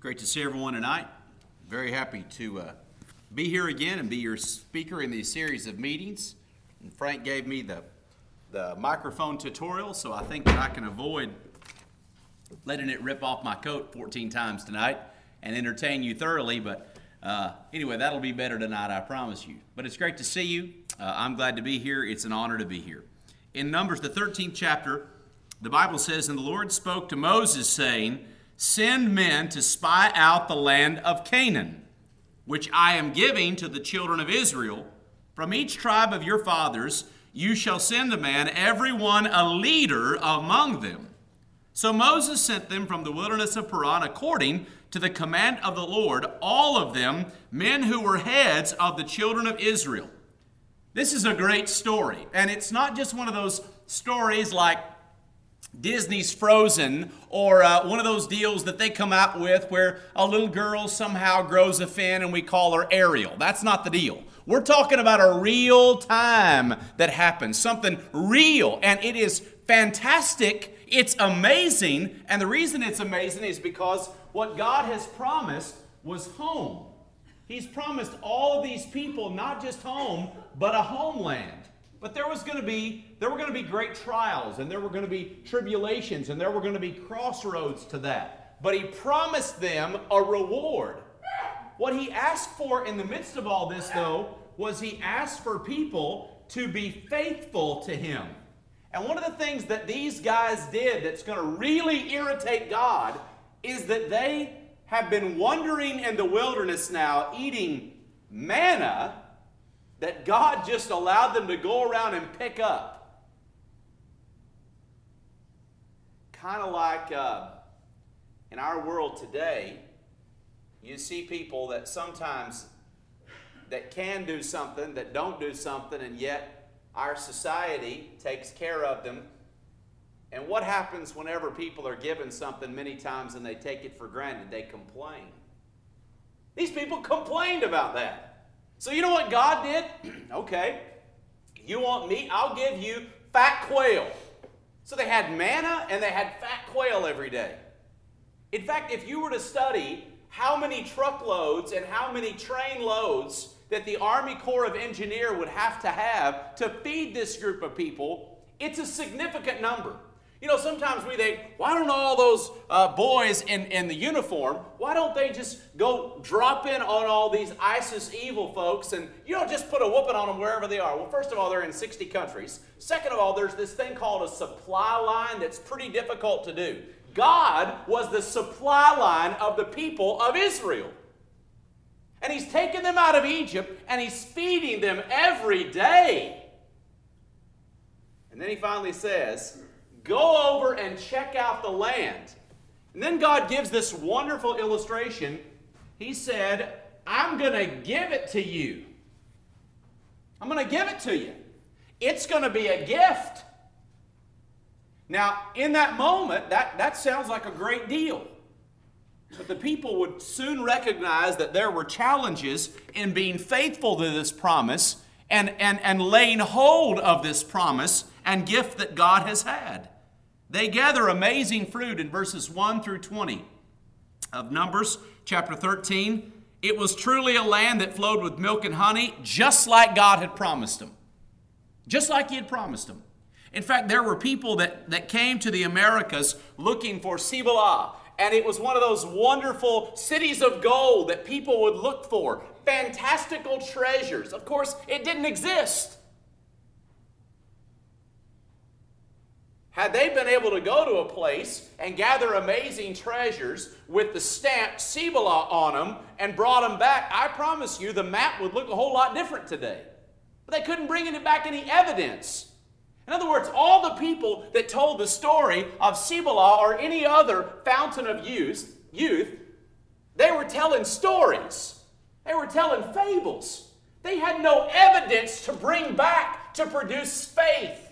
great to see everyone tonight. Very happy to uh, be here again and be your speaker in these series of meetings. And Frank gave me the, the microphone tutorial, so I think that I can avoid letting it rip off my coat 14 times tonight and entertain you thoroughly. But uh, anyway, that'll be better tonight, I promise you. But it's great to see you. Uh, I'm glad to be here. It's an honor to be here. In Numbers, the 13th chapter, the Bible says, And the Lord spoke to Moses, saying, Send men to spy out the land of Canaan, which I am giving to the children of Israel. From each tribe of your fathers you shall send a man, every one a leader among them. So Moses sent them from the wilderness of Paran according to the command of the Lord, all of them men who were heads of the children of Israel. This is a great story, and it's not just one of those stories like Disney's Frozen or uh, one of those deals that they come out with where a little girl somehow grows a fin and we call her Ariel. That's not the deal. We're talking about a real time that happens, something real, and it is fantastic. It's amazing, and the reason it's amazing is because what God has promised was home. He's promised all of these people not just home, but a homeland. But there was going to be there were going to be great trials and there were going to be tribulations and there were going to be crossroads to that. But he promised them a reward. What he asked for in the midst of all this though was he asked for people to be faithful to him. And one of the things that these guys did that's going to really irritate God is that they have been wandering in the wilderness now eating manna that God just allowed them to go around and pick up. Kind of like uh, in our world today, you see people that sometimes that can do something, that don't do something, and yet our society takes care of them. And what happens whenever people are given something many times and they take it for granted? They complain. These people complained about that. So you know what God did? okay, you want meat? I'll give you fat quail. So they had manna and they had fat quail every day. In fact, if you were to study how many truckloads and how many train loads that the Army Corps of Engineer would have to have to feed this group of people, it's a significant number. You know, sometimes we think, why don't all those uh, boys in, in the uniform, why don't they just go drop in on all these ISIS evil folks and, you know, just put a whooping on them wherever they are? Well, first of all, they're in 60 countries. Second of all, there's this thing called a supply line that's pretty difficult to do. God was the supply line of the people of Israel. And He's taken them out of Egypt and He's feeding them every day. And then He finally says, Go over and check out the land. And then God gives this wonderful illustration. He said, I'm going to give it to you. I'm going to give it to you. It's going to be a gift. Now, in that moment, that, that sounds like a great deal. But the people would soon recognize that there were challenges in being faithful to this promise and, and, and laying hold of this promise and gift that God has had. They gather amazing fruit in verses 1 through 20 of Numbers chapter 13. It was truly a land that flowed with milk and honey, just like God had promised them. Just like He had promised them. In fact, there were people that, that came to the Americas looking for Cibola, and it was one of those wonderful cities of gold that people would look for. Fantastical treasures. Of course, it didn't exist. Had they been able to go to a place and gather amazing treasures with the stamp Cibola on them and brought them back, I promise you the map would look a whole lot different today. But they couldn't bring it back any evidence. In other words, all the people that told the story of Cibola or any other fountain of youth, youth, they were telling stories. They were telling fables. They had no evidence to bring back to produce faith.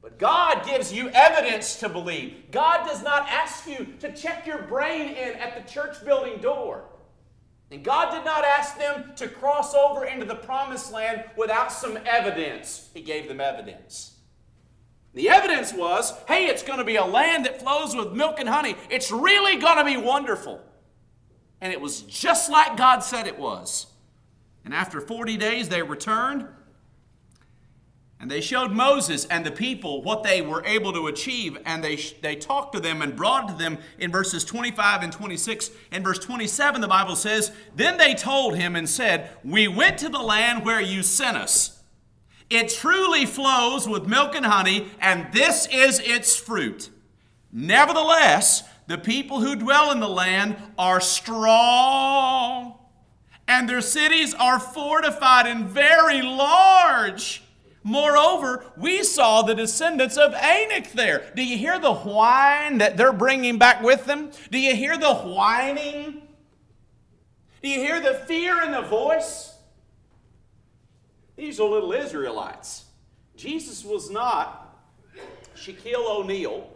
But God gives you evidence to believe. God does not ask you to check your brain in at the church building door. And God did not ask them to cross over into the promised land without some evidence. He gave them evidence. The evidence was hey, it's going to be a land that flows with milk and honey. It's really going to be wonderful. And it was just like God said it was. And after 40 days, they returned and they showed Moses and the people what they were able to achieve, and they, they talked to them and brought to them in verses 25 and 26. In verse 27, the Bible says, Then they told him and said, We went to the land where you sent us. It truly flows with milk and honey, and this is its fruit. Nevertheless, the people who dwell in the land are strong, and their cities are fortified and very large. Moreover, we saw the descendants of Anak there. Do you hear the whine that they're bringing back with them? Do you hear the whining? Do you hear the fear in the voice? These are little Israelites. Jesus was not Shaquille O'Neal.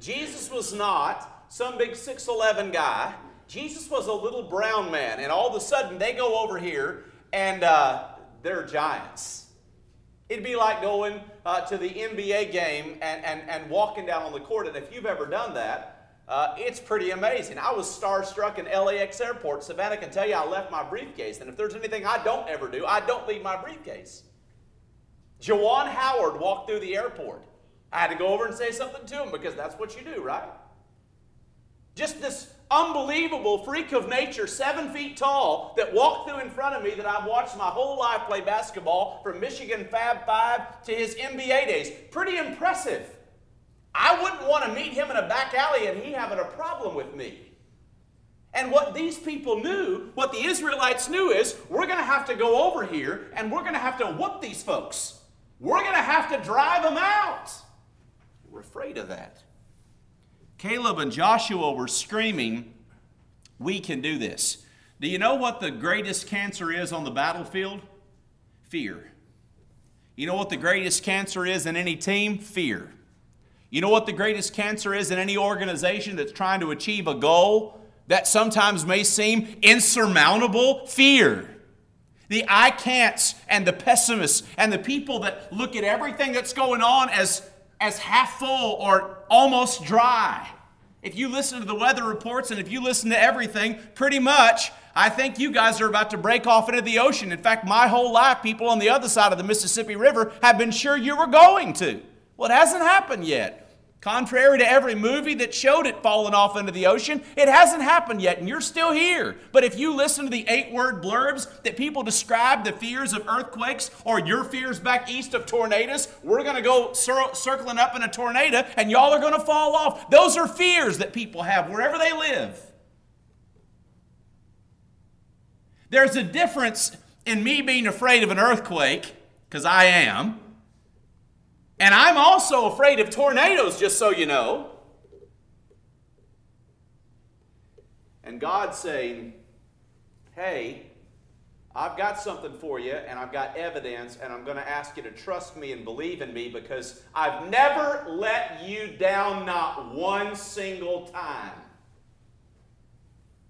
Jesus was not some big 6'11 guy. Jesus was a little brown man. And all of a sudden, they go over here and uh, they're giants. It'd be like going uh, to the NBA game and, and, and walking down on the court. And if you've ever done that, uh, it's pretty amazing. I was starstruck in LAX airport. Savannah can tell you I left my briefcase. And if there's anything I don't ever do, I don't leave my briefcase. Juwan Howard walked through the airport. I had to go over and say something to him because that's what you do, right? Just this unbelievable freak of nature, seven feet tall, that walked through in front of me that I've watched my whole life play basketball from Michigan Fab Five to his NBA days. Pretty impressive. I wouldn't want to meet him in a back alley and he having a problem with me. And what these people knew, what the Israelites knew is, we're going to have to go over here and we're going to have to whoop these folks. We're going to have to drive them out. We're afraid of that. Caleb and Joshua were screaming, We can do this. Do you know what the greatest cancer is on the battlefield? Fear. You know what the greatest cancer is in any team? Fear. You know what the greatest cancer is in any organization that's trying to achieve a goal that sometimes may seem insurmountable? Fear. The I can'ts and the pessimists and the people that look at everything that's going on as, as half full or almost dry. If you listen to the weather reports and if you listen to everything, pretty much, I think you guys are about to break off into the ocean. In fact, my whole life, people on the other side of the Mississippi River have been sure you were going to. Well, it hasn't happened yet. Contrary to every movie that showed it falling off into the ocean, it hasn't happened yet, and you're still here. But if you listen to the eight word blurbs that people describe the fears of earthquakes or your fears back east of tornadoes, we're going to go cir- circling up in a tornado and y'all are going to fall off. Those are fears that people have wherever they live. There's a difference in me being afraid of an earthquake, because I am and I'm also afraid of tornadoes, just so you know. And God's saying, hey, I've got something for you, and I've got evidence, and I'm going to ask you to trust me and believe in me because I've never let you down, not one single time.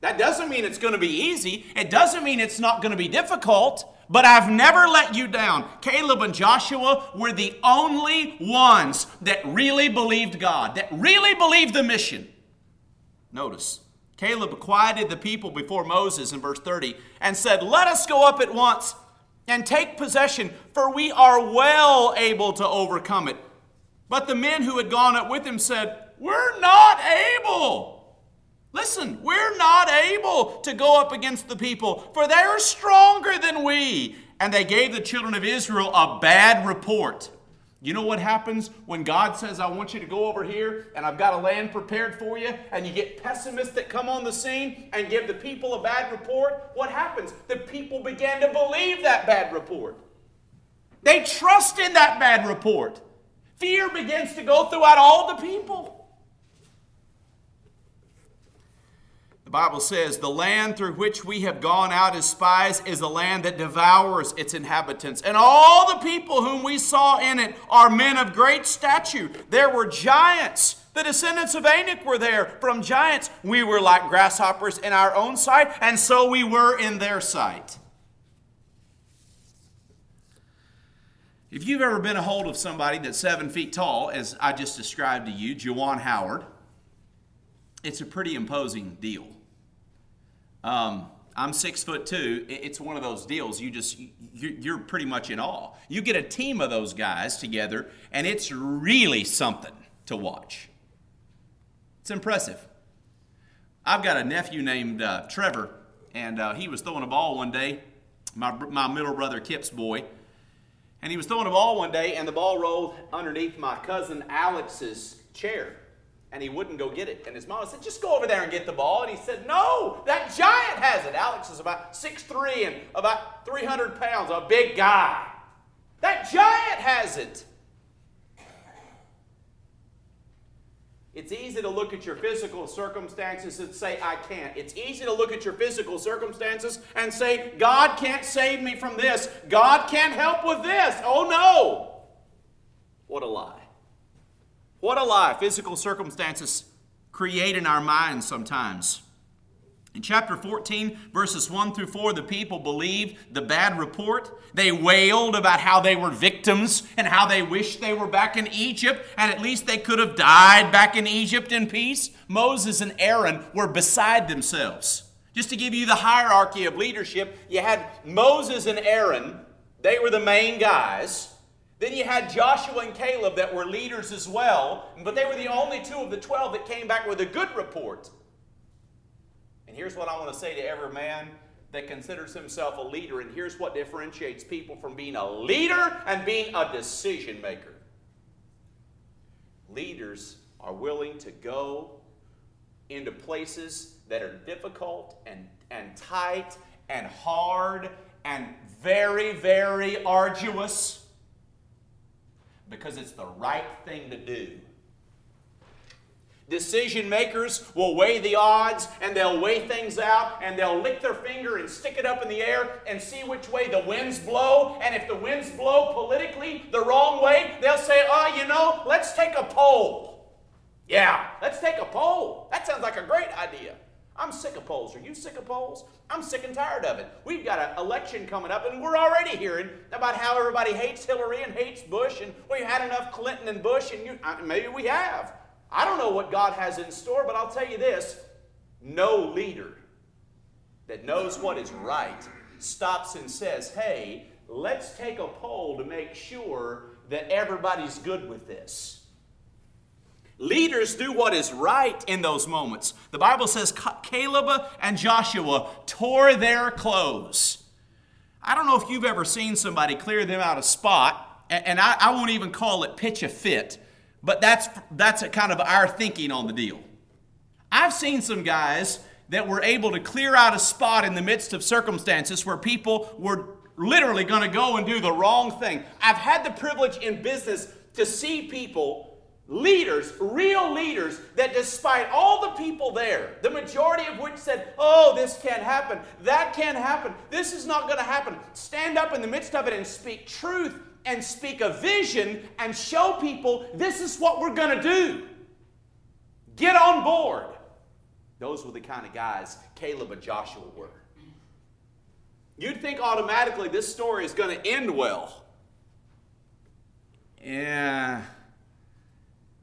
That doesn't mean it's going to be easy. It doesn't mean it's not going to be difficult. But I've never let you down. Caleb and Joshua were the only ones that really believed God, that really believed the mission. Notice, Caleb quieted the people before Moses in verse 30 and said, Let us go up at once and take possession, for we are well able to overcome it. But the men who had gone up with him said, We're not able. Listen, we're not able to go up against the people, for they are stronger than we. And they gave the children of Israel a bad report. You know what happens when God says, I want you to go over here and I've got a land prepared for you, and you get pessimists that come on the scene and give the people a bad report? What happens? The people began to believe that bad report. They trust in that bad report. Fear begins to go throughout all the people. The Bible says, The land through which we have gone out as spies is a land that devours its inhabitants. And all the people whom we saw in it are men of great stature. There were giants. The descendants of Anak were there. From giants, we were like grasshoppers in our own sight, and so we were in their sight. If you've ever been a hold of somebody that's seven feet tall, as I just described to you, Juwan Howard, it's a pretty imposing deal. Um, I'm six foot two. It's one of those deals. You just you're pretty much in awe. You get a team of those guys together, and it's really something to watch. It's impressive. I've got a nephew named uh, Trevor, and uh, he was throwing a ball one day. My my middle brother Kip's boy, and he was throwing a ball one day, and the ball rolled underneath my cousin Alex's chair and he wouldn't go get it. And his mom said, just go over there and get the ball. And he said, no, that giant has it. Alex is about 6'3 and about 300 pounds, a big guy. That giant has it. It's easy to look at your physical circumstances and say, I can't. It's easy to look at your physical circumstances and say, God can't save me from this. God can't help with this. Oh no. What a lie. What a lie physical circumstances create in our minds sometimes. In chapter 14, verses 1 through 4, the people believed the bad report. They wailed about how they were victims and how they wished they were back in Egypt, and at least they could have died back in Egypt in peace. Moses and Aaron were beside themselves. Just to give you the hierarchy of leadership, you had Moses and Aaron, they were the main guys. Then you had Joshua and Caleb that were leaders as well, but they were the only two of the 12 that came back with a good report. And here's what I want to say to every man that considers himself a leader, and here's what differentiates people from being a leader and being a decision maker. Leaders are willing to go into places that are difficult and, and tight and hard and very, very arduous because it's the right thing to do. Decision makers will weigh the odds and they'll weigh things out and they'll lick their finger and stick it up in the air and see which way the winds blow. And if the winds blow politically the wrong way, they'll say, oh, you know, let's take a poll. Yeah, let's take a poll. That sounds like a great idea. I'm sick of polls. Are you sick of polls? I'm sick and tired of it. We've got an election coming up, and we're already hearing about how everybody hates Hillary and hates Bush, and we've had enough Clinton and Bush, and you, maybe we have. I don't know what God has in store, but I'll tell you this no leader that knows what is right stops and says, hey, let's take a poll to make sure that everybody's good with this. Leaders do what is right in those moments. The Bible says Caleb and Joshua tore their clothes. I don't know if you've ever seen somebody clear them out a spot, and I, won't even call it pitch a fit, but that's, that's kind of our thinking on the deal. I've seen some guys that were able to clear out a spot in the midst of circumstances where people were literally going to go and do the wrong thing. I've had the privilege in business to see people leaders, real leaders, that despite all the people there, the majority of which said, Oh, this can't happen, that can't happen, this is not going to happen, stand up in the midst of it and speak truth and speak a vision and show people this is what we're going to do. Get on board. Those were the kind of guys Caleb and Joshua were. You'd think automatically this story is going to end well. Yeah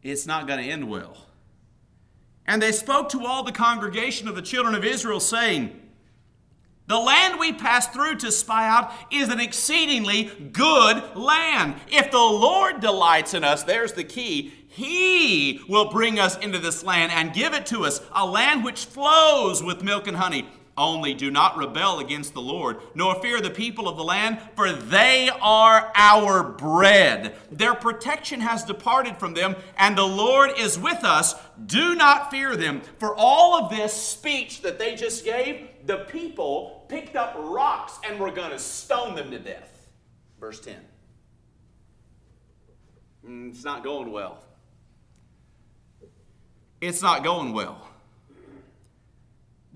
it's not going to end well. And they spoke to all the congregation of the children of Israel, saying, The land we passed through to spy out is an exceedingly good land. If the Lord delights in us, there's the key, He will bring us into this land and give it to us, a land which flows with milk and honey. Only do not rebel against the Lord, nor fear the people of the land, for they are our bread. Their protection has departed from them, and the Lord is with us. Do not fear them. For all of this speech that they just gave, the people picked up rocks and were going to stone them to death. Verse 10. Mm, it's not going well. It's not going well.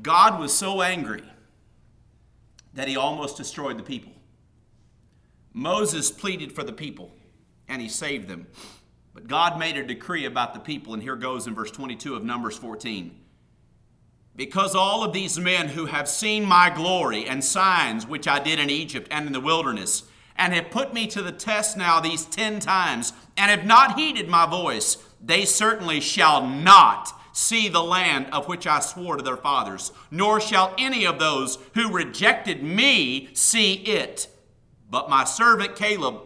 God was so angry that he almost destroyed the people. Moses pleaded for the people and he saved them. But God made a decree about the people, and here goes in verse 22 of Numbers 14. Because all of these men who have seen my glory and signs which I did in Egypt and in the wilderness, and have put me to the test now these ten times, and have not heeded my voice, they certainly shall not see the land of which I swore to their fathers, nor shall any of those who rejected me see it. But my servant Caleb,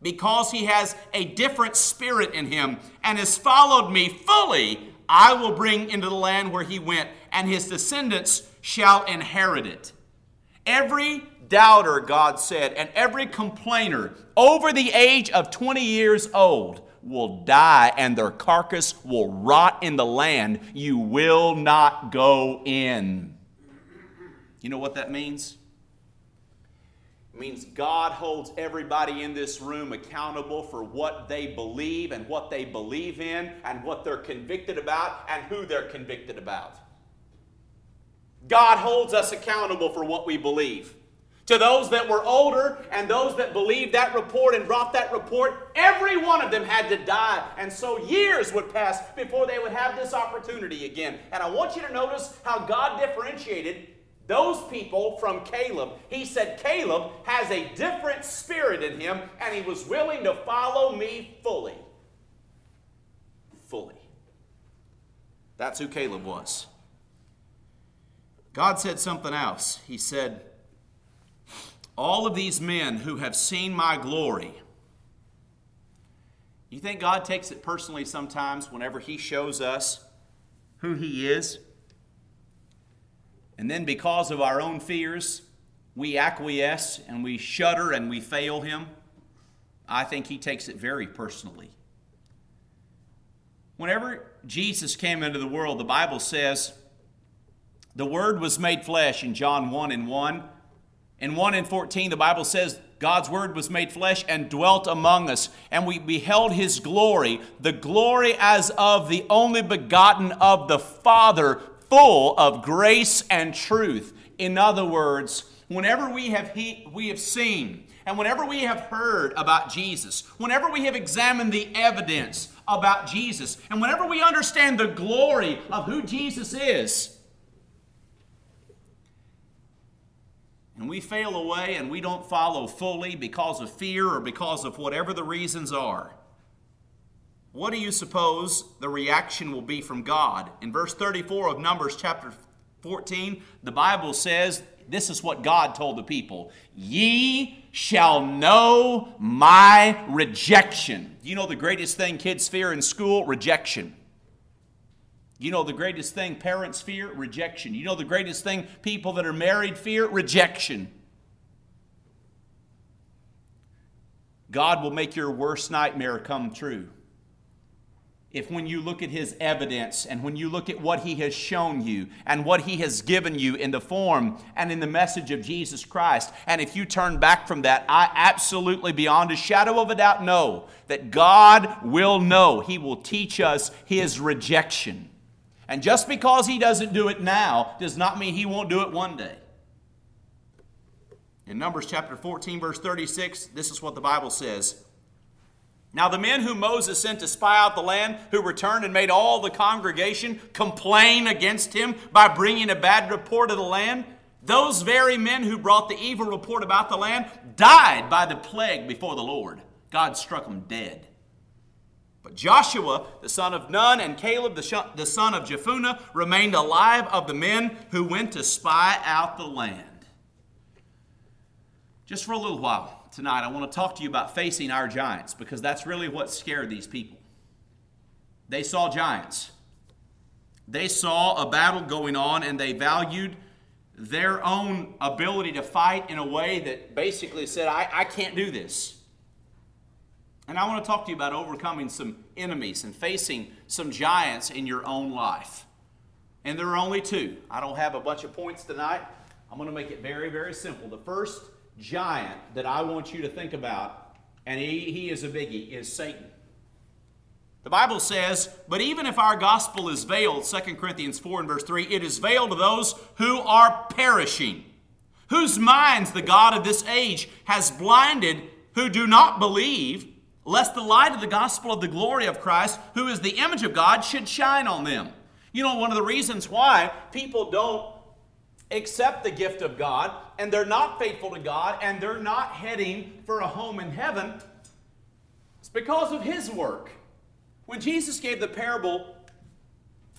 because he has a different spirit in him and has followed me fully, I will bring into the land where he went, and his descendants shall inherit it. Every doubter, God said, and every complainer over the age of 20 years old will die, and their carcass will rot in the land. You will not go in. You know what that means? It means God holds everybody in this room accountable for what they believe and what they believe in and what they're convicted about and who they're convicted about. God holds us accountable for what we believe. To those that were older and those that believed that report and brought that report, every one of them had to die. And so years would pass before they would have this opportunity again. And I want you to notice how God differentiated those people from Caleb. He said, Caleb has a different spirit in him, and he was willing to follow me fully. Fully. That's who Caleb was. God said something else. He said, All of these men who have seen my glory, you think God takes it personally sometimes whenever He shows us who He is? And then, because of our own fears, we acquiesce and we shudder and we fail Him. I think He takes it very personally. Whenever Jesus came into the world, the Bible says, the Word was made flesh in John 1 and 1. In 1 and 14, the Bible says, God's Word was made flesh and dwelt among us, and we beheld His glory, the glory as of the only begotten of the Father, full of grace and truth. In other words, whenever we have, he, we have seen and whenever we have heard about Jesus, whenever we have examined the evidence about Jesus, and whenever we understand the glory of who Jesus is, and we fail away and we don't follow fully because of fear or because of whatever the reasons are, what do you suppose the reaction will be from God? In verse 34 of Numbers chapter 14, the Bible says, This is what God told the people Ye shall know my rejection. You know the greatest thing kids fear in school? Rejection. You know the greatest thing parents fear? Rejection. You know the greatest thing people that are married fear? Rejection. God will make your worst nightmare come true if when you look at his evidence and when you look at what he has shown you and what he has given you in the form and in the message of Jesus Christ, and if you turn back from that, I absolutely, beyond a shadow of a doubt, know that God will know. He will teach us his rejection. And just because he doesn't do it now does not mean he won't do it one day. In Numbers chapter 14, verse 36, this is what the Bible says. Now, the men whom Moses sent to spy out the land, who returned and made all the congregation complain against him by bringing a bad report of the land, those very men who brought the evil report about the land died by the plague before the Lord. God struck them dead. But Joshua, the son of Nun, and Caleb, the, son of Jephunneh, remained alive of the men who went to spy out the land. Just for a little while tonight, I want to talk to you about facing our giants because that's really what scared these people. They saw giants. They saw a battle going on and they valued their own ability to fight in a way that basically said, I, I can't do this. And I want to talk to you about overcoming some enemies and facing some giants in your own life. And there are only two. I don't have a bunch of points tonight. I'm going to make it very, very simple. The first giant that I want you to think about, and he, he is a biggie, is Satan. The Bible says, but even if our gospel is veiled, 2 Corinthians 4 and verse 3, it is veiled to those who are perishing, whose minds the God of this age has blinded, who do not believe, lest the light of the gospel of the glory of Christ, who is the image of God, should shine on them. You know, one of the reasons why people don't accept the gift of God and they're not faithful to God and they're not heading for a home in heaven, it's because of His work. When Jesus gave the parable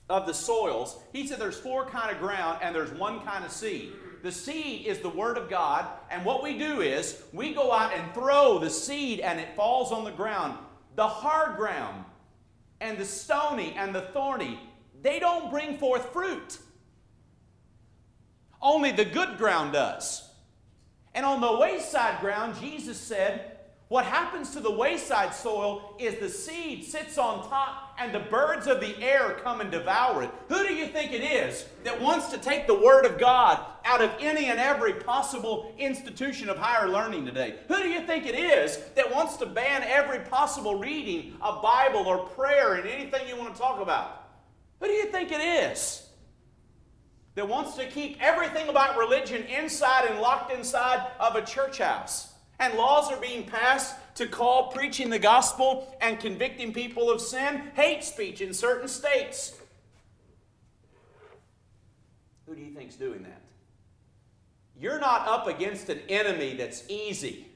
of the soils, he said there's four kind of ground and there's one kind of seed. The seed is the word of God, and what we do is we go out and throw the seed and it falls on the ground. The hard ground and the stony and the thorny, they don't bring forth fruit. Only the good ground does. And on the wayside ground, Jesus said, what happens to the wayside soil is the seed sits on top and the birds of the air come and devour it. Who do you think it is that wants to take the Word of God out of any and every possible institution of higher learning today? Who do you think it is that wants to ban every possible reading of Bible or prayer and anything you want to talk about? Who do you think it is? That wants to keep everything about religion inside and locked inside of a church house and laws are being passed to call preaching the gospel and convicting people of sin hate speech in certain states. Who do you think's doing that? You're not up against an enemy that's easy.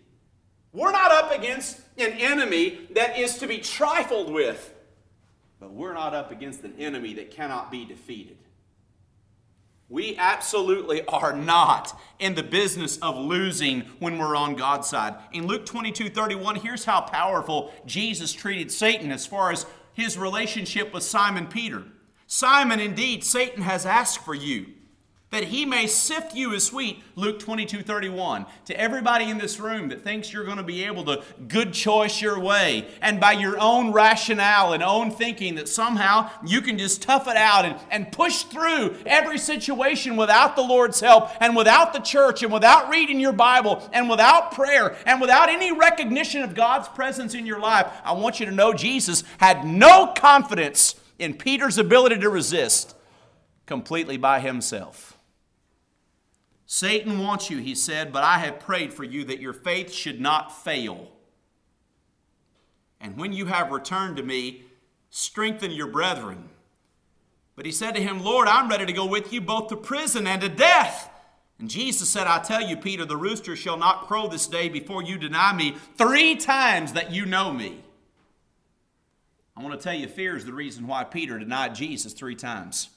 We're not up against an enemy that is to be trifled with. But we're not up against an enemy that cannot be defeated. We absolutely are not in the business of losing when we're on God's side. In Luke 22 31, here's how powerful Jesus treated Satan as far as his relationship with Simon Peter. Simon, indeed, Satan has asked for you that he may sift you as wheat, Luke 22 31. To everybody in this room that thinks you're going to be able to good choice your way, and by your own rationale and own thinking that somehow you can just tough it out and, and push through every situation without the Lord's help, and without the church, and without reading your Bible, and without prayer, and without any recognition of God's presence in your life, I want you to know Jesus had no confidence in Peter's ability to resist completely by himself. Satan wants you, he said, but I have prayed for you that your faith should not fail. And when you have returned to me, strengthen your brethren. But he said to him, Lord, I'm ready to go with you both to prison and to death. And Jesus said, I tell you, Peter, the rooster shall not crow this day before you deny me three times that you know me. I want to tell you, fear is the reason why Peter denied Jesus three times.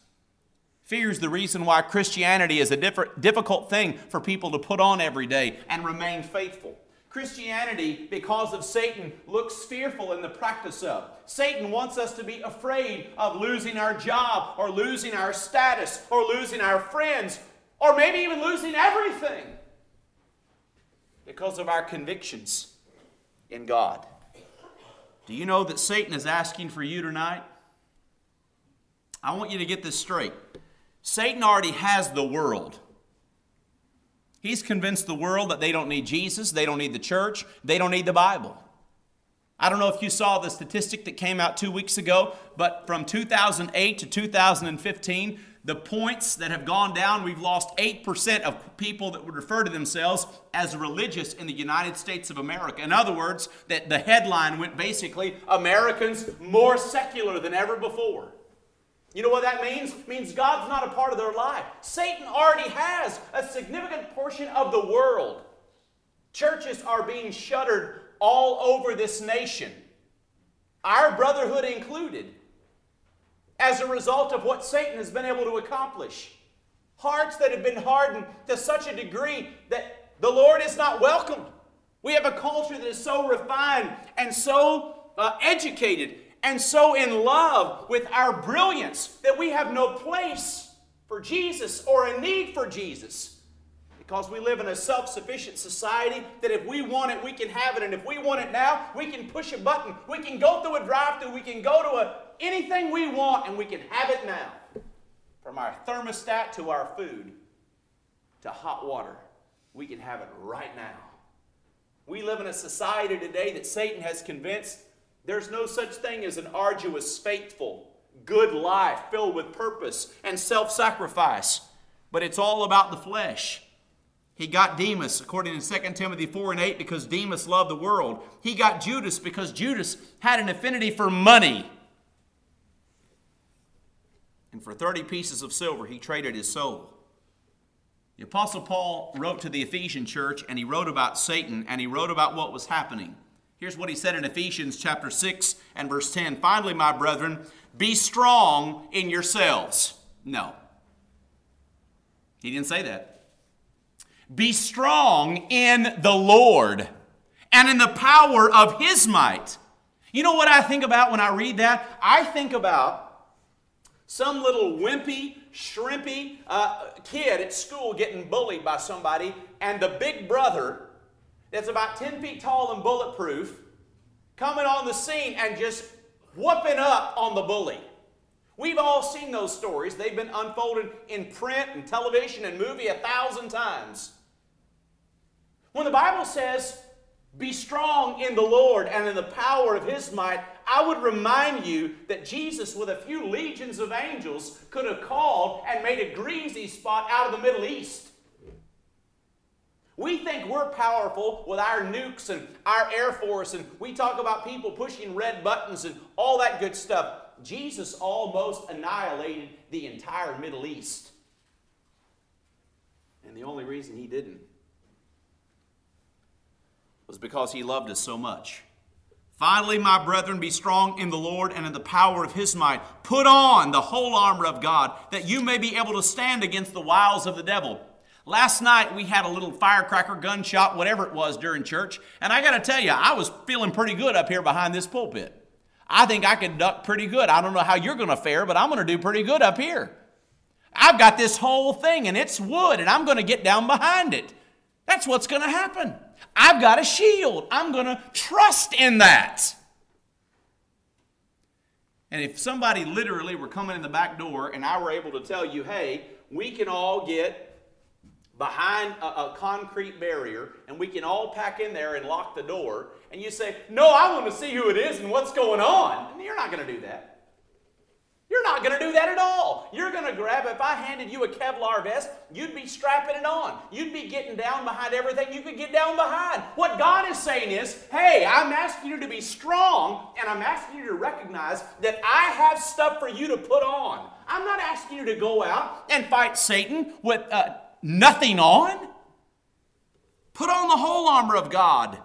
Fear is the reason why Christianity is a difficult thing for people to put on every day and remain faithful. Christianity, because of Satan, looks fearful in the practice of. Satan wants us to be afraid of losing our job or losing our status or losing our friends or maybe even losing everything because of our convictions in God. Do you know that Satan is asking for you tonight? I want you to get this straight. Satan already has the world. He's convinced the world that they don't need Jesus, they don't need the church, they don't need the Bible. I don't know if you saw the statistic that came out two weeks ago, but from 2008 to 2015, the points that have gone down, we've lost 8% of people that would refer to themselves as religious in the United States of America. In other words, that the headline went basically Americans more secular than ever before. You know what that means? It means God's not a part of their life. Satan already has a significant portion of the world. Churches are being shuttered all over this nation, our brotherhood included, as a result of what Satan has been able to accomplish. Hearts that have been hardened to such a degree that the Lord is not welcomed. We have a culture that is so refined and so uh, educated and so in love with our brilliance that we have no place for Jesus or a need for Jesus. Because we live in a self sufficient society that if we want it, we can have it. And if we want it now, we can push a button. We can go through a drive through. We can go to a, anything we want and we can have it now. From our thermostat to our food to hot water, we can have it right now. We live in a society today that Satan has convinced there's no such thing as an arduous, faithful, good life filled with purpose and self sacrifice, but it's all about the flesh. He got Demas, according to 2 Timothy 4 and 8, because Demas loved the world. He got Judas because Judas had an affinity for money. And for 30 pieces of silver, he traded his soul. The Apostle Paul wrote to the Ephesian church, and he wrote about Satan, and he wrote about what was happening. Here's what he said in Ephesians chapter 6 and verse 10. Finally, my brethren, be strong in yourselves. No. He didn't say that. Be strong in the Lord and in the power of his might. You know what I think about when I read that? I think about some little wimpy, shrimpy uh, kid at school getting bullied by somebody, and the big brother that's about 10 feet tall and bulletproof coming on the scene and just whooping up on the bully. We've all seen those stories. They've been unfolded in print and television and movie a thousand times. When the Bible says, be strong in the Lord and in the power of his might, I would remind you that Jesus, with a few legions of angels, could have called and made a greasy spot out of the Middle East. We think we're powerful with our nukes and our Air Force, and we talk about people pushing red buttons and all that good stuff. Jesus almost annihilated the entire Middle East. And the only reason he didn't was because he loved us so much. Finally, my brethren, be strong in the Lord and in the power of his might. Put on the whole armor of God, that you may be able to stand against the wiles of the devil. Last night we had a little firecracker, gunshot, whatever it was during church, and I got to tell you, I was feeling pretty good up here behind this pulpit. I think I can duck pretty good. I don't know how you're going to fare, but I'm going to do pretty good up here. I've got this whole thing and it's wood, and I'm going to get down behind it. That's what's going to happen. I've got a shield. I'm going to trust in that. And if somebody literally were coming in the back door and I were able to tell you, hey, we can all get behind a, a, concrete barrier and we can all pack in there and lock the door, and you say, No, I want to see who it is and what's going on, and you're not going to do that. You're not going to do that at all. You're going to grab, if I handed you a Kevlar vest, you'd be strapping it on. You'd be getting down behind everything you could get down behind. What God is saying is, hey, I'm asking you to be strong, and I'm asking you to recognize that I have stuff for you to put on. I'm not asking you to go out and fight Satan with uh, nothing on. Put on the whole armor of God.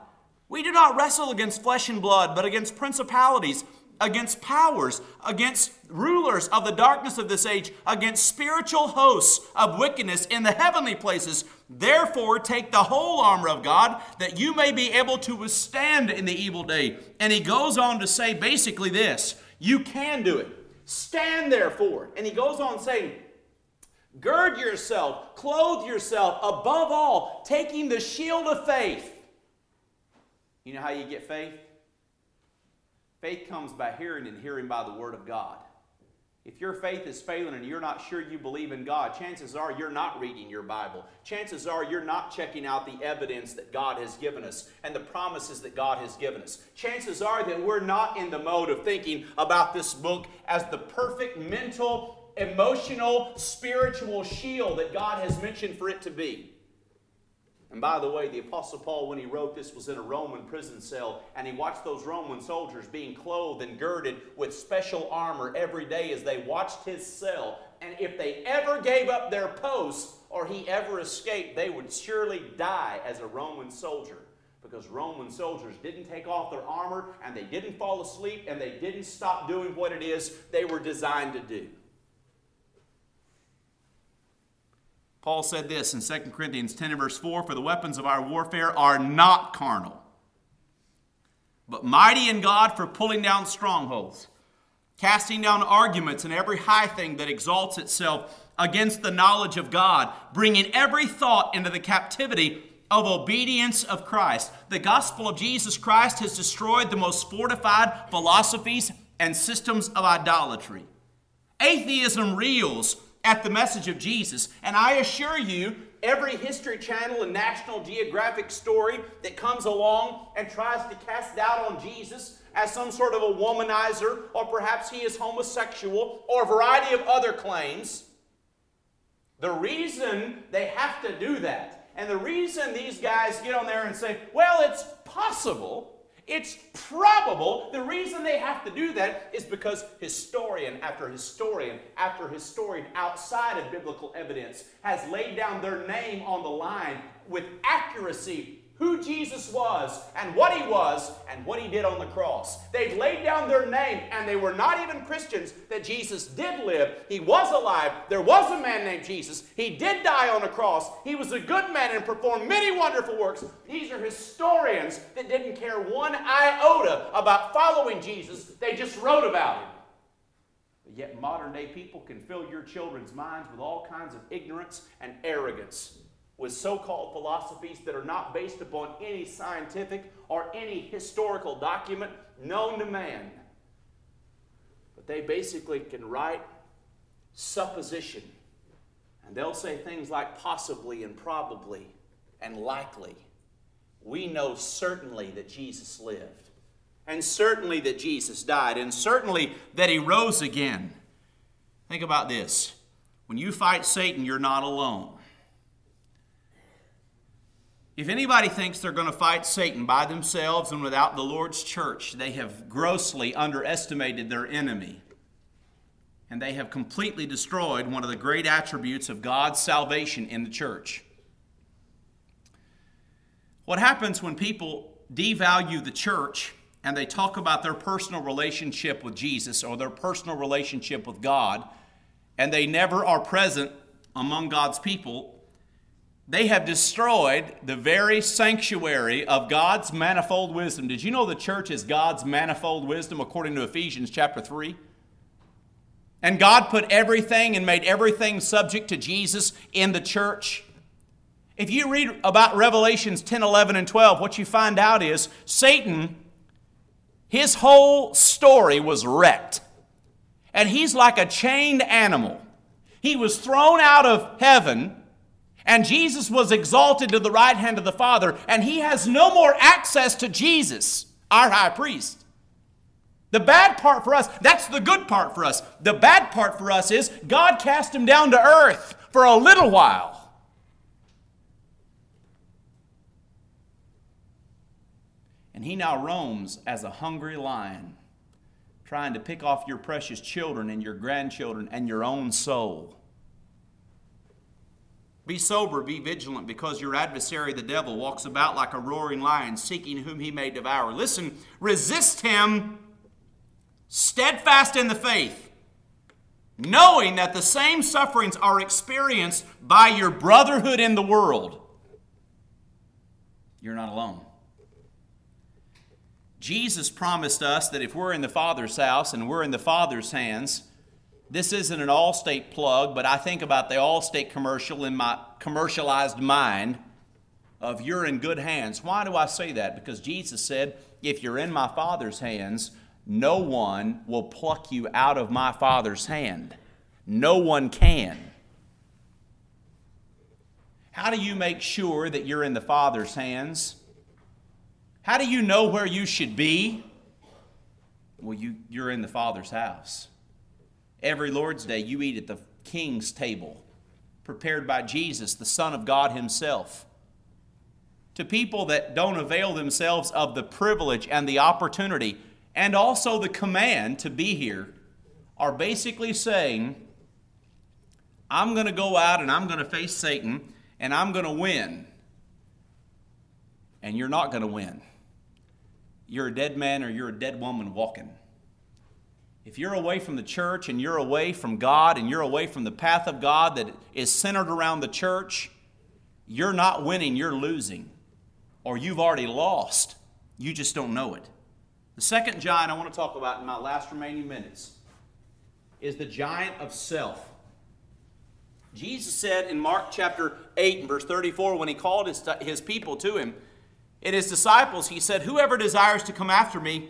We do not wrestle against flesh and blood, but against principalities against powers, against rulers of the darkness of this age, against spiritual hosts of wickedness in the heavenly places. Therefore, take the whole armor of God that you may be able to withstand in the evil day. And he goes on to say basically this you can do it. Stand therefore. And he goes on saying, Gird yourself, clothe yourself, above all, taking the shield of faith. You know how you get faith? Faith comes by hearing and hearing by the Word of God. If your faith is failing and you're not sure you believe in God, chances are you're not reading your Bible. Chances are you're not checking out the evidence that God has given us and the promises that God has given us. Chances are that we're not in the mode of thinking about this book as the perfect mental, emotional, spiritual shield that God has mentioned for it to be. And by the way, the Apostle Paul, when he wrote this, was in a Roman prison cell, and he watched those Roman soldiers being clothed and girded with special armor every day as they watched his cell. And if they ever gave up their post or he ever escaped, they would surely die as a Roman soldier. Because Roman soldiers didn't take off their armor, and they didn't fall asleep, and they didn't stop doing what it is they were designed to do. Paul said this in 2 Corinthians 10 and verse 4 For the weapons of our warfare are not carnal, but mighty in God for pulling down strongholds, casting down arguments and every high thing that exalts itself against the knowledge of God, bringing every thought into the captivity of obedience of Christ. The gospel of Jesus Christ has destroyed the most fortified philosophies and systems of idolatry. Atheism reels at the message of Jesus. And I assure you, every History Channel and National Geographic story that comes along and tries to cast doubt on Jesus as some sort of a womanizer, or perhaps he is homosexual, or a variety of other claims, the reason they have to do that, and the reason these guys get on there and say, well, it's possible it's probable the reason they have to do that is because historian after historian after historian outside of biblical evidence has laid down their name on the line with accuracy who Jesus was and what he was and what he did on the cross. They've laid down their name and they were not even Christians that Jesus did live. He was alive. There was a man named Jesus. He did die on a cross. He was a good man and performed many wonderful works. These are historians that didn't care one iota about following Jesus, they just wrote about him. But yet, modern day people can fill your children's minds with all kinds of ignorance and arrogance with so called philosophies that are not based upon any scientific or any historical document known to man. But they basically can write supposition. And they'll say things like possibly and probably and likely. We know certainly that Jesus lived, and certainly that Jesus died, and certainly that he rose again. Think about this. When you fight Satan, you're not alone. If anybody thinks they're going to fight Satan by themselves and without the Lord's church, they have grossly underestimated their enemy. And they have completely destroyed one of the great attributes of God's salvation in the church. What happens when people devalue the church and they talk about their personal relationship with Jesus or their personal relationship with God, and they never are present among God's people they have destroyed the very sanctuary of God's manifold wisdom. Did you know the church is God's manifold wisdom according to Ephesians chapter 3? And God put everything and made everything subject to Jesus in the church. If you read about Revelations 10, 11, and 12, what you find out is Satan, his whole story was wrecked. And he's like a chained animal. He was thrown out of heaven and Jesus was exalted to the right hand of the Father, and he has no more access to Jesus, our high priest. The bad part for us, that's the good part for us. The bad part for us is God cast him down to earth for a little while. And he now roams as a hungry lion, trying to pick off your precious children and your grandchildren and your own soul. Be sober, be vigilant, because your adversary, the devil, walks about like a roaring lion, seeking whom he may devour. Listen, resist him steadfast in the faith, knowing that the same sufferings are experienced by your brotherhood in the world. You're not alone. Jesus promised us that if we're in the Father's house and we're in the Father's hands, this isn't an Allstate plug, but I think about the Allstate commercial in my commercialized mind of you're in good hands. Why do I say that? Because Jesus said, if you're in my Father's hands, no one will pluck you out of my Father's hand. No one can. How do you make sure that you're in the Father's hands? How do you know where you should be? Well, you, you're in the Father's house. Every Lord's Day, you eat at the king's table, prepared by Jesus, the Son of God Himself. To people that don't avail themselves of the privilege and the opportunity and also the command to be here, are basically saying, I'm going to go out and I'm going to face Satan and I'm going to win. And you're not going to win. You're a dead man or you're a dead woman walking. If you're away from the church and you're away from God and you're away from the path of God that is centered around the church, you're not winning, you're losing. Or you've already lost. You just don't know it. The second giant I want to talk about in my last remaining minutes is the giant of self. Jesus said in Mark chapter 8 and verse 34, when he called his, his people to him, and his disciples, he said, Whoever desires to come after me,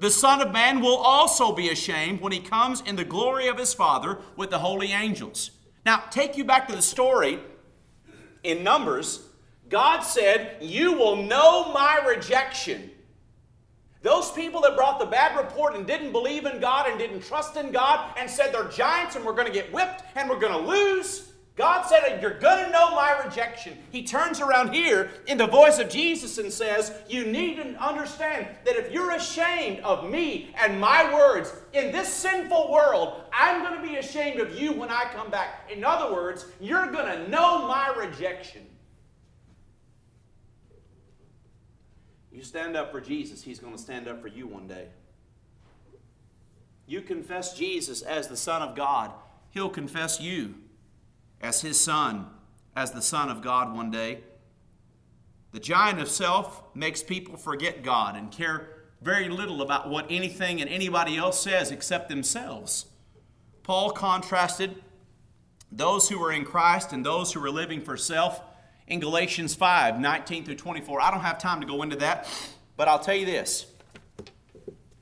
the Son of Man will also be ashamed when he comes in the glory of his Father with the holy angels. Now, take you back to the story in Numbers. God said, You will know my rejection. Those people that brought the bad report and didn't believe in God and didn't trust in God and said they're giants and we're going to get whipped and we're going to lose. God said, You're going to know my rejection. He turns around here in the voice of Jesus and says, You need to understand that if you're ashamed of me and my words in this sinful world, I'm going to be ashamed of you when I come back. In other words, you're going to know my rejection. You stand up for Jesus, He's going to stand up for you one day. You confess Jesus as the Son of God, He'll confess you as His Son, as the Son of God one day. The giant of self makes people forget God and care very little about what anything and anybody else says except themselves. Paul contrasted those who are in Christ and those who are living for self in Galatians 5 19 through 24. I don't have time to go into that, but I'll tell you this.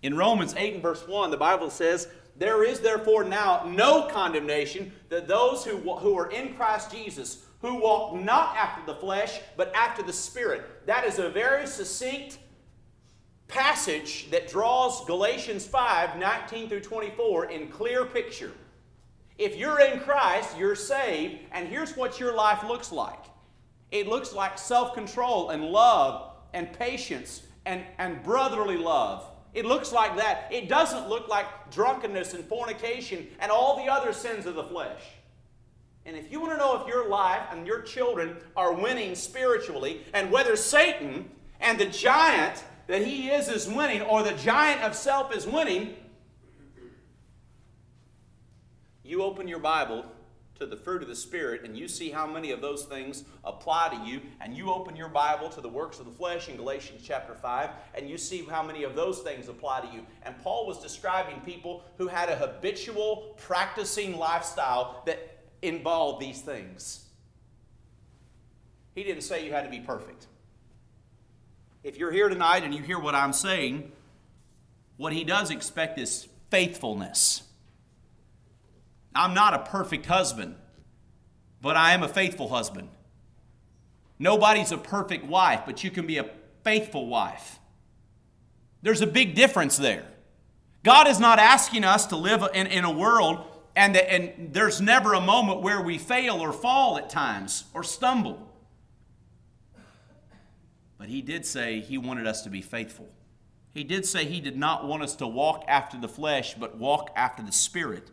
In Romans 8 and verse 1, the Bible says, There is therefore now no condemnation that those who, who are in Christ Jesus, who walk not after the flesh, but after the Spirit. That is a very succinct passage that draws Galatians 5 19 through 24 in clear picture. If you're in Christ, you're saved, and here's what your life looks like it looks like self control and love and patience and, and brotherly love. It looks like that. It doesn't look like drunkenness and fornication and all the other sins of the flesh. And if you want to know if your life and your children are winning spiritually, and whether Satan and the giant that he is is winning, or the giant of self is winning, you open your Bible to the fruit of the Spirit and you see how many of those things apply to you, and you open your Bible to the works of the flesh in Galatians chapter 5, and you see how many of those things apply to you. And Paul was describing people who had a habitual, practicing lifestyle that involved these things. He didn't say you had to be perfect. If you're here tonight and you hear what I'm saying, what he does expect is faithfulness. I'm not a perfect husband, but I am a faithful husband. Nobody's a perfect wife, but you can be a faithful wife. There's a big difference there. God is not asking us to live in, in a world and, the, and there's never a moment where we fail or fall at times or stumble. But He did say He wanted us to be faithful. He did say He did not want us to walk after the flesh, but walk after the Spirit.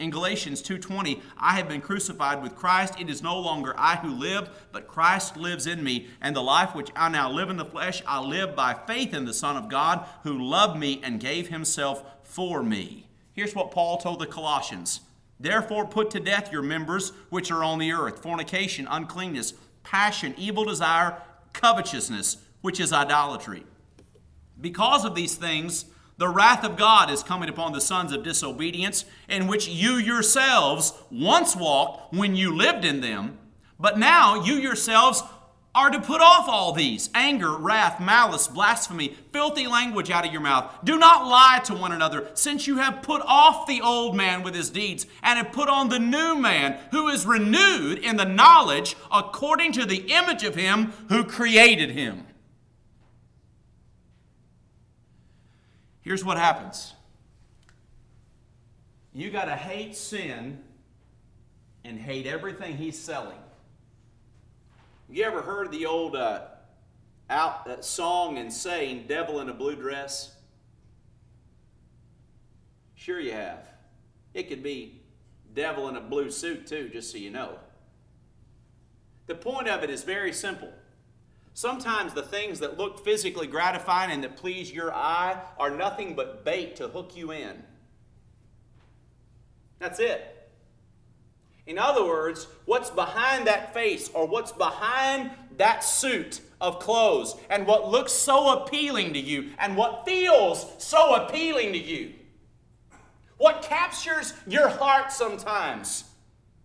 In Galatians 2:20, I have been crucified with Christ. It is no longer I who live, but Christ lives in me, and the life which I now live in the flesh, I live by faith in the Son of God, who loved me and gave himself for me. Here's what Paul told the Colossians. Therefore put to death your members which are on the earth, fornication, uncleanness, passion, evil desire, covetousness, which is idolatry. Because of these things, the wrath of God is coming upon the sons of disobedience, in which you yourselves once walked when you lived in them, but now you yourselves are to put off all these anger, wrath, malice, blasphemy, filthy language out of your mouth. Do not lie to one another, since you have put off the old man with his deeds, and have put on the new man, who is renewed in the knowledge according to the image of him who created him. Here's what happens you got to hate sin and hate everything he's selling. You ever heard the old uh, out uh, song and saying, "Devil in a blue dress"? Sure, you have. It could be devil in a blue suit too, just so you know. The point of it is very simple. Sometimes the things that look physically gratifying and that please your eye are nothing but bait to hook you in. That's it. In other words, what's behind that face or what's behind that suit of clothes and what looks so appealing to you and what feels so appealing to you, what captures your heart sometimes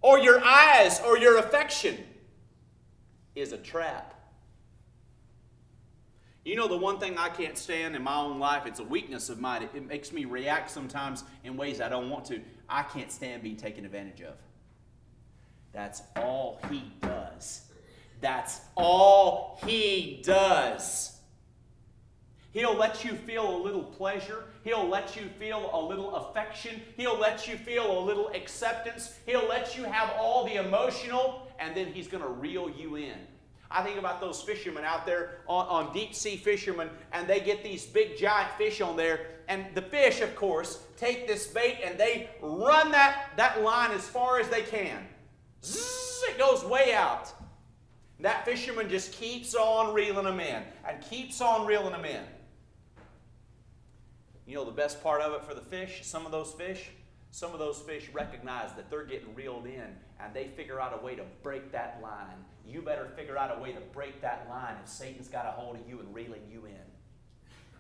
or your eyes or your affection is a trap. You know, the one thing I can't stand in my own life, it's a weakness of mine. It, makes me react sometimes in ways I don't want to. I can't stand being taken advantage of. That's all he does. That's all he does. He'll let you feel a little pleasure. He'll let you feel a little affection. He'll let you feel a little acceptance. He'll let you have all the emotional, and then He's going to reel you in. I think about those fishermen out there on, on, deep sea fishermen, and they get these big giant fish on there. And the fish, of course, take this bait and they run that, that line as far as they can. Zzz, it goes way out. That fisherman just keeps on reeling them in and keeps on reeling them in. You know the best part of it for the fish? Some of those fish, some of those fish recognize that they're getting reeled in and they figure out a way to break that line. You better figure out a way to break that line if Satan's got a hold of you and reeling you in.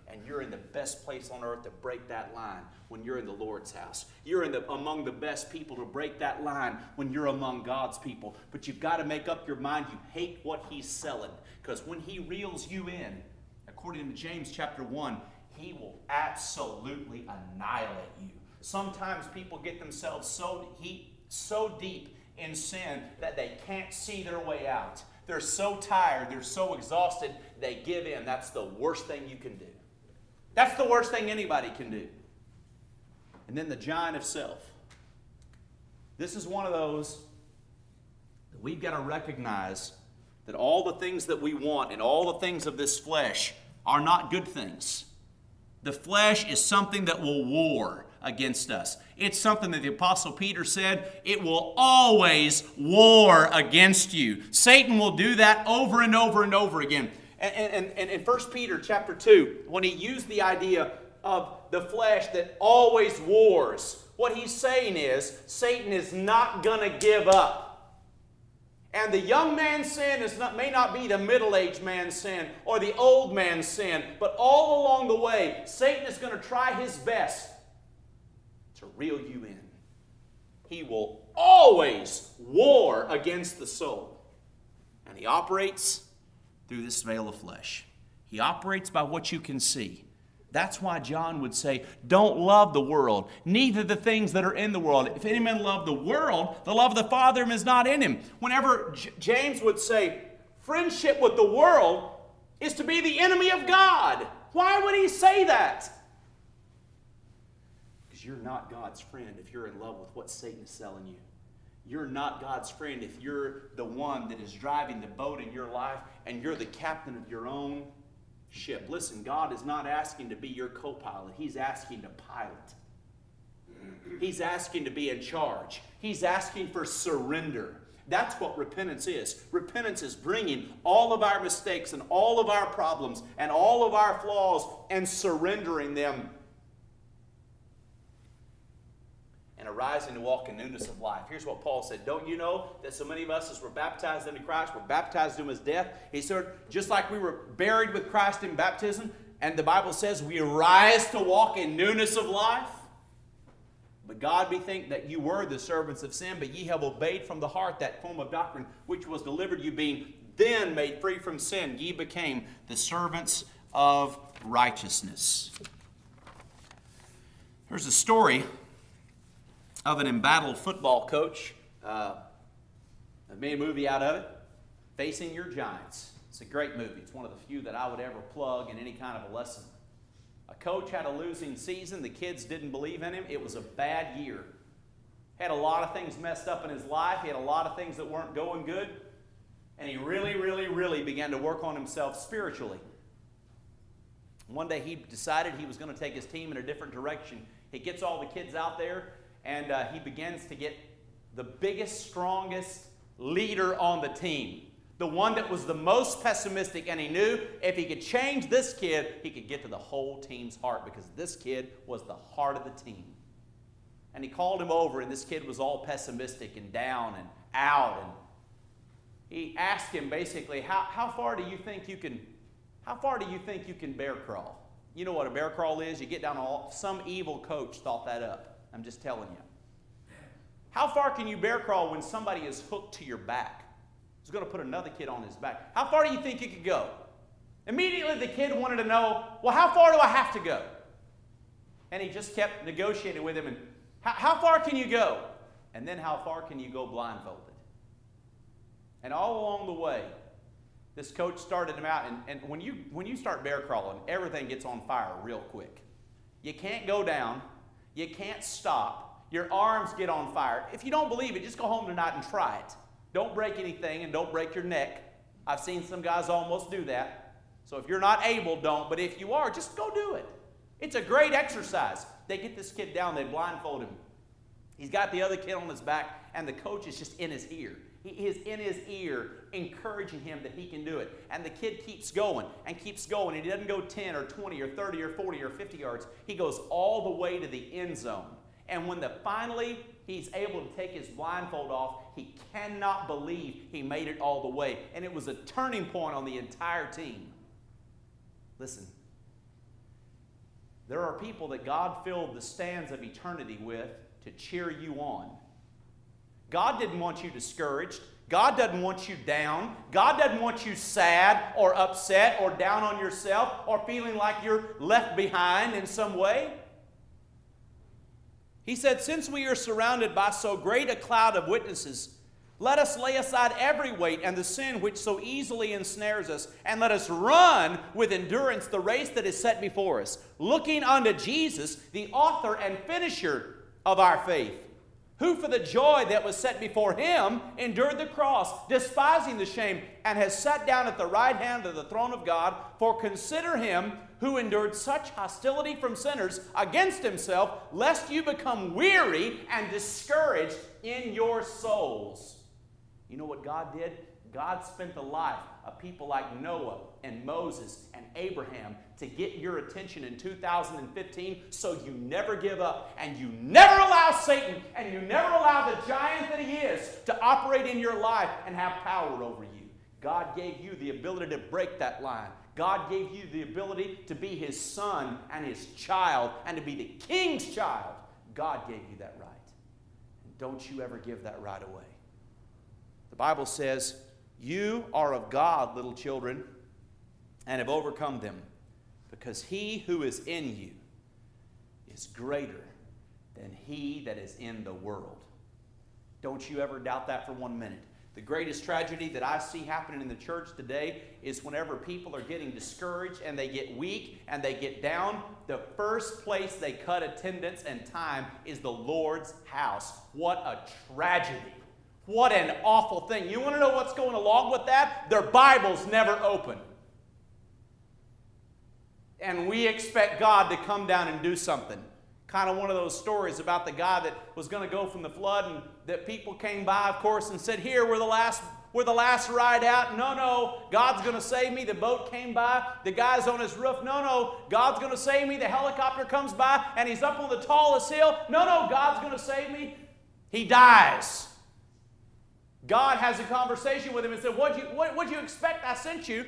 And you're in the best place on earth to break that line when you're in the Lord's house. You're in the, among the best people to break that line when you're among God's people. But you've got to make up your mind you hate what he's selling. Because when he reels you in, according to James chapter 1, he will absolutely annihilate you. Sometimes people get themselves so, he, so deep in sin that they can't see their way out. They're so tired, they're so exhausted, they give in. That's the worst thing you can do. That's the worst thing anybody can do. And then the giant of self. This is one of those that we've got to recognize that all the things that we want and all the things of this flesh are not good things. The flesh is something that will war against us. It's something that the Apostle Peter said, it will always war against you. Satan will do that over and over and over again. And, and, and in 1 Peter chapter 2, when he used the idea of the flesh that always wars, what he's saying is Satan is not going to give up. And the young man's sin is not, may not be the middle aged man's sin or the old man's sin, but all along the way, Satan is going to try his best to reel you in. He will always war against the soul. And he operates through this veil of flesh. He operates by what you can see. That's why John would say, Don't love the world, neither the things that are in the world. If any man love the world, the love of the Father is not in him. Whenever J- James would say, Friendship with the world is to be the enemy of God. Why would he say that? You're not God's friend if you're in love with what Satan is selling you. You're not God's friend if you're the one that is driving the boat in your life and you're the captain of your own ship. Listen, God is not asking to be your co pilot, He's asking to pilot. He's asking to be in charge. He's asking for surrender. That's what repentance is. Repentance is bringing all of our mistakes and all of our problems and all of our flaws and surrendering them and arising to walk in newness of life. Here's what Paul said Don't you know that so many of us, as we're baptized into Christ, were baptized into his death? He said, just like we were buried with Christ in baptism, and the Bible says we arise to walk in newness of life. But God be think that you were the servants of sin, but ye have obeyed from the heart that form of doctrine which was delivered you, being then made free from sin. Ye became the servants of righteousness. There's a story of an embattled football coach. Uh, I made a movie out of it, Facing Your Giants. It's a great movie. It's one of the few that I would ever plug in any kind of a lesson. A coach had a losing season. The kids didn't believe in him. It was a bad year. Had a lot of things messed up in his life. He had a lot of things that weren't going good. And he really, really, really began to work on himself spiritually. One day he decided he was going to take his team in a different direction. He gets all the kids out there and uh, he begins to get the biggest, strongest leader on the team. The one that was the most pessimistic, and he knew if he could change this kid, he could get to the whole team's heart because this kid was the heart of the team. And he called him over, and this kid was all pessimistic and down and out. And he asked him basically, How, how far do you think you can how far do you think you can bear crawl? You know what a bear crawl is? You get down all some evil coach thought that up. I'm just telling you. How far can you bear crawl when somebody is hooked to your back? He's going to put another kid on his back. How far do you think you could go? Immediately, the kid wanted to know, well, how far do I have to go? And he just kept negotiating with him. And how, how far can you go? And then, how far can you go blindfolded? And all along the way, This coach started him out, and, and when, you, when you start bear crawling, everything gets on fire real quick. You can't go down, you can't stop, your arms get on fire. If you don't believe it, just go home tonight and try it. Don't break anything and don't break your neck. I've seen some guys almost do that. So if you're not able, don't. But if you are, just go do it. It's a great exercise. They get this kid down, they blindfold him. He's got the other kid on his back, and the coach is just in his ear. He is in his ear, encouraging him that he can do it. And the kid keeps going and keeps going. And he doesn't go 10 or 20 or 30 or 40 or 50 yards. He goes all the way to the end zone. And when the finally he's able to take his blindfold off, he cannot believe he made it all the way. And it was a turning point on the entire team. Listen, there are people that God filled the stands of eternity with to cheer you on. God didn't want you discouraged. God doesn't want you down. God doesn't want you sad or upset or down on yourself or feeling like you're left behind in some way. He said, Since we are surrounded by so great a cloud of witnesses, let us lay aside every weight and the sin which so easily ensnares us, and let us run with endurance the race that is set before us, looking unto Jesus, the author and finisher of our faith who for the joy that was set before him endured the cross, despising the shame, and has sat down at the right hand of the throne of God. For consider him who endured such hostility from sinners against himself, lest you become weary and discouraged in your souls. You know what God did? God spent the life of people like Noah and Moses and Abraham to get your attention in 2015 so you never give up and you never allow Satan and you never allow the giant that he is to operate in your life and have power over you. God gave you the ability to break that line. God gave you the ability to be his son and his child and to be the king's child. God gave you that right. Don't you ever give that right away. The Bible says, you are of God, little children, and have overcome them, because he who is in you is greater than he that is in the world. Don't you ever doubt that for one minute. The greatest tragedy that I see happening in the church today is whenever people are getting discouraged and they get weak and they get down, the first place they cut attendance and time is the Lord's house. What a tragedy. What an awful thing. You want to know what's going along with that? Their Bible's never open. And we expect God to come down and do something. Kind of one of those stories about the guy that was going to go from the flood and that people came by, of course, and said, Here, we're the last. We're the last ride out. No, no, God's going to save me. The boat came by. The guy's on his roof. No, no, God's going to save me. The helicopter comes by and he's up on the tallest hill. No, no, God's going to save me. He dies. God has a conversation with him and said, What'd you, what, what'd you expect? I sent you.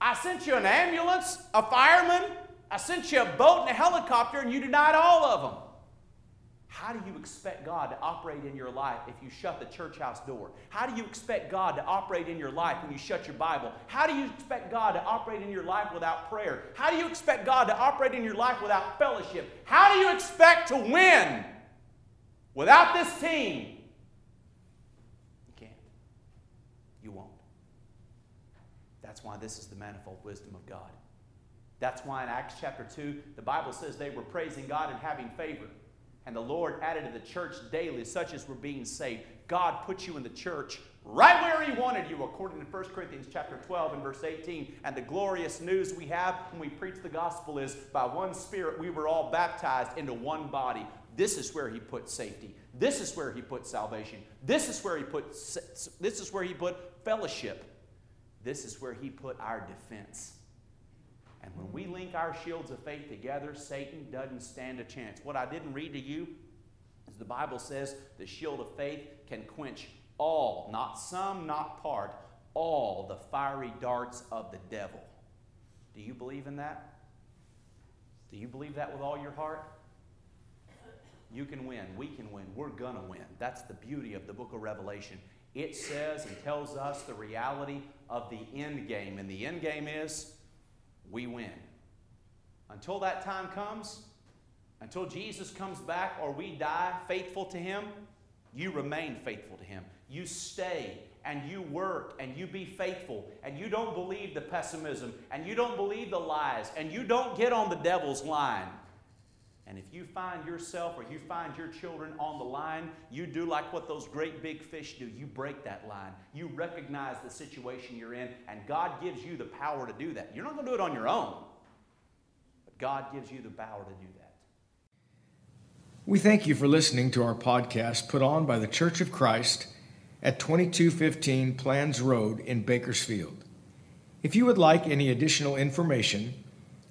I sent you an ambulance, a fireman, I sent you a boat and a helicopter, and you denied all of them. How do you expect God to operate in your life if you shut the church house door? How do you expect God to operate in your life when you shut your Bible? How do you expect God to operate in your life without prayer? How do you expect God to operate in your life without fellowship? How do you expect to win without this team? That's why this is the manifold wisdom of God. That's why in Acts chapter 2, the Bible says they were praising God and having favor. And the Lord added to the church daily such as were being saved. God put you in the church right where He wanted you, according to 1 Corinthians chapter 12 and verse 18. And the glorious news we have when we preach the gospel is by one Spirit we were all baptized into one body. This is where He put safety. This is where He put salvation. This is where He put this is where He put fellowship. This is where he put our defense. And when we link our shields of faith together, Satan doesn't stand a chance. What I didn't read to you is the Bible says the shield of faith can quench all, not some, not part, all the fiery darts of the devil. Do you believe in that? Do you believe that with all your heart? You can win. We can win. We're going to win. That's the beauty of the book of Revelation. It says and tells us the reality of the end game. And the end game is we win. Until that time comes, until Jesus comes back or we die faithful to Him, you remain faithful to Him. You stay and you work and you be faithful and you don't believe the pessimism and you don't believe the lies and you don't get on the devil's line, and if you find yourself or you find your children on the line, you do like what those great big fish do. You break that line. You recognize the situation you're in, and God gives you the power to do that. You're not going to do it on your own, but God gives you the power to do that. We thank you for listening to our podcast put on by the Church of Christ at 2215 Planz Road in Bakersfield. If you would like any additional information,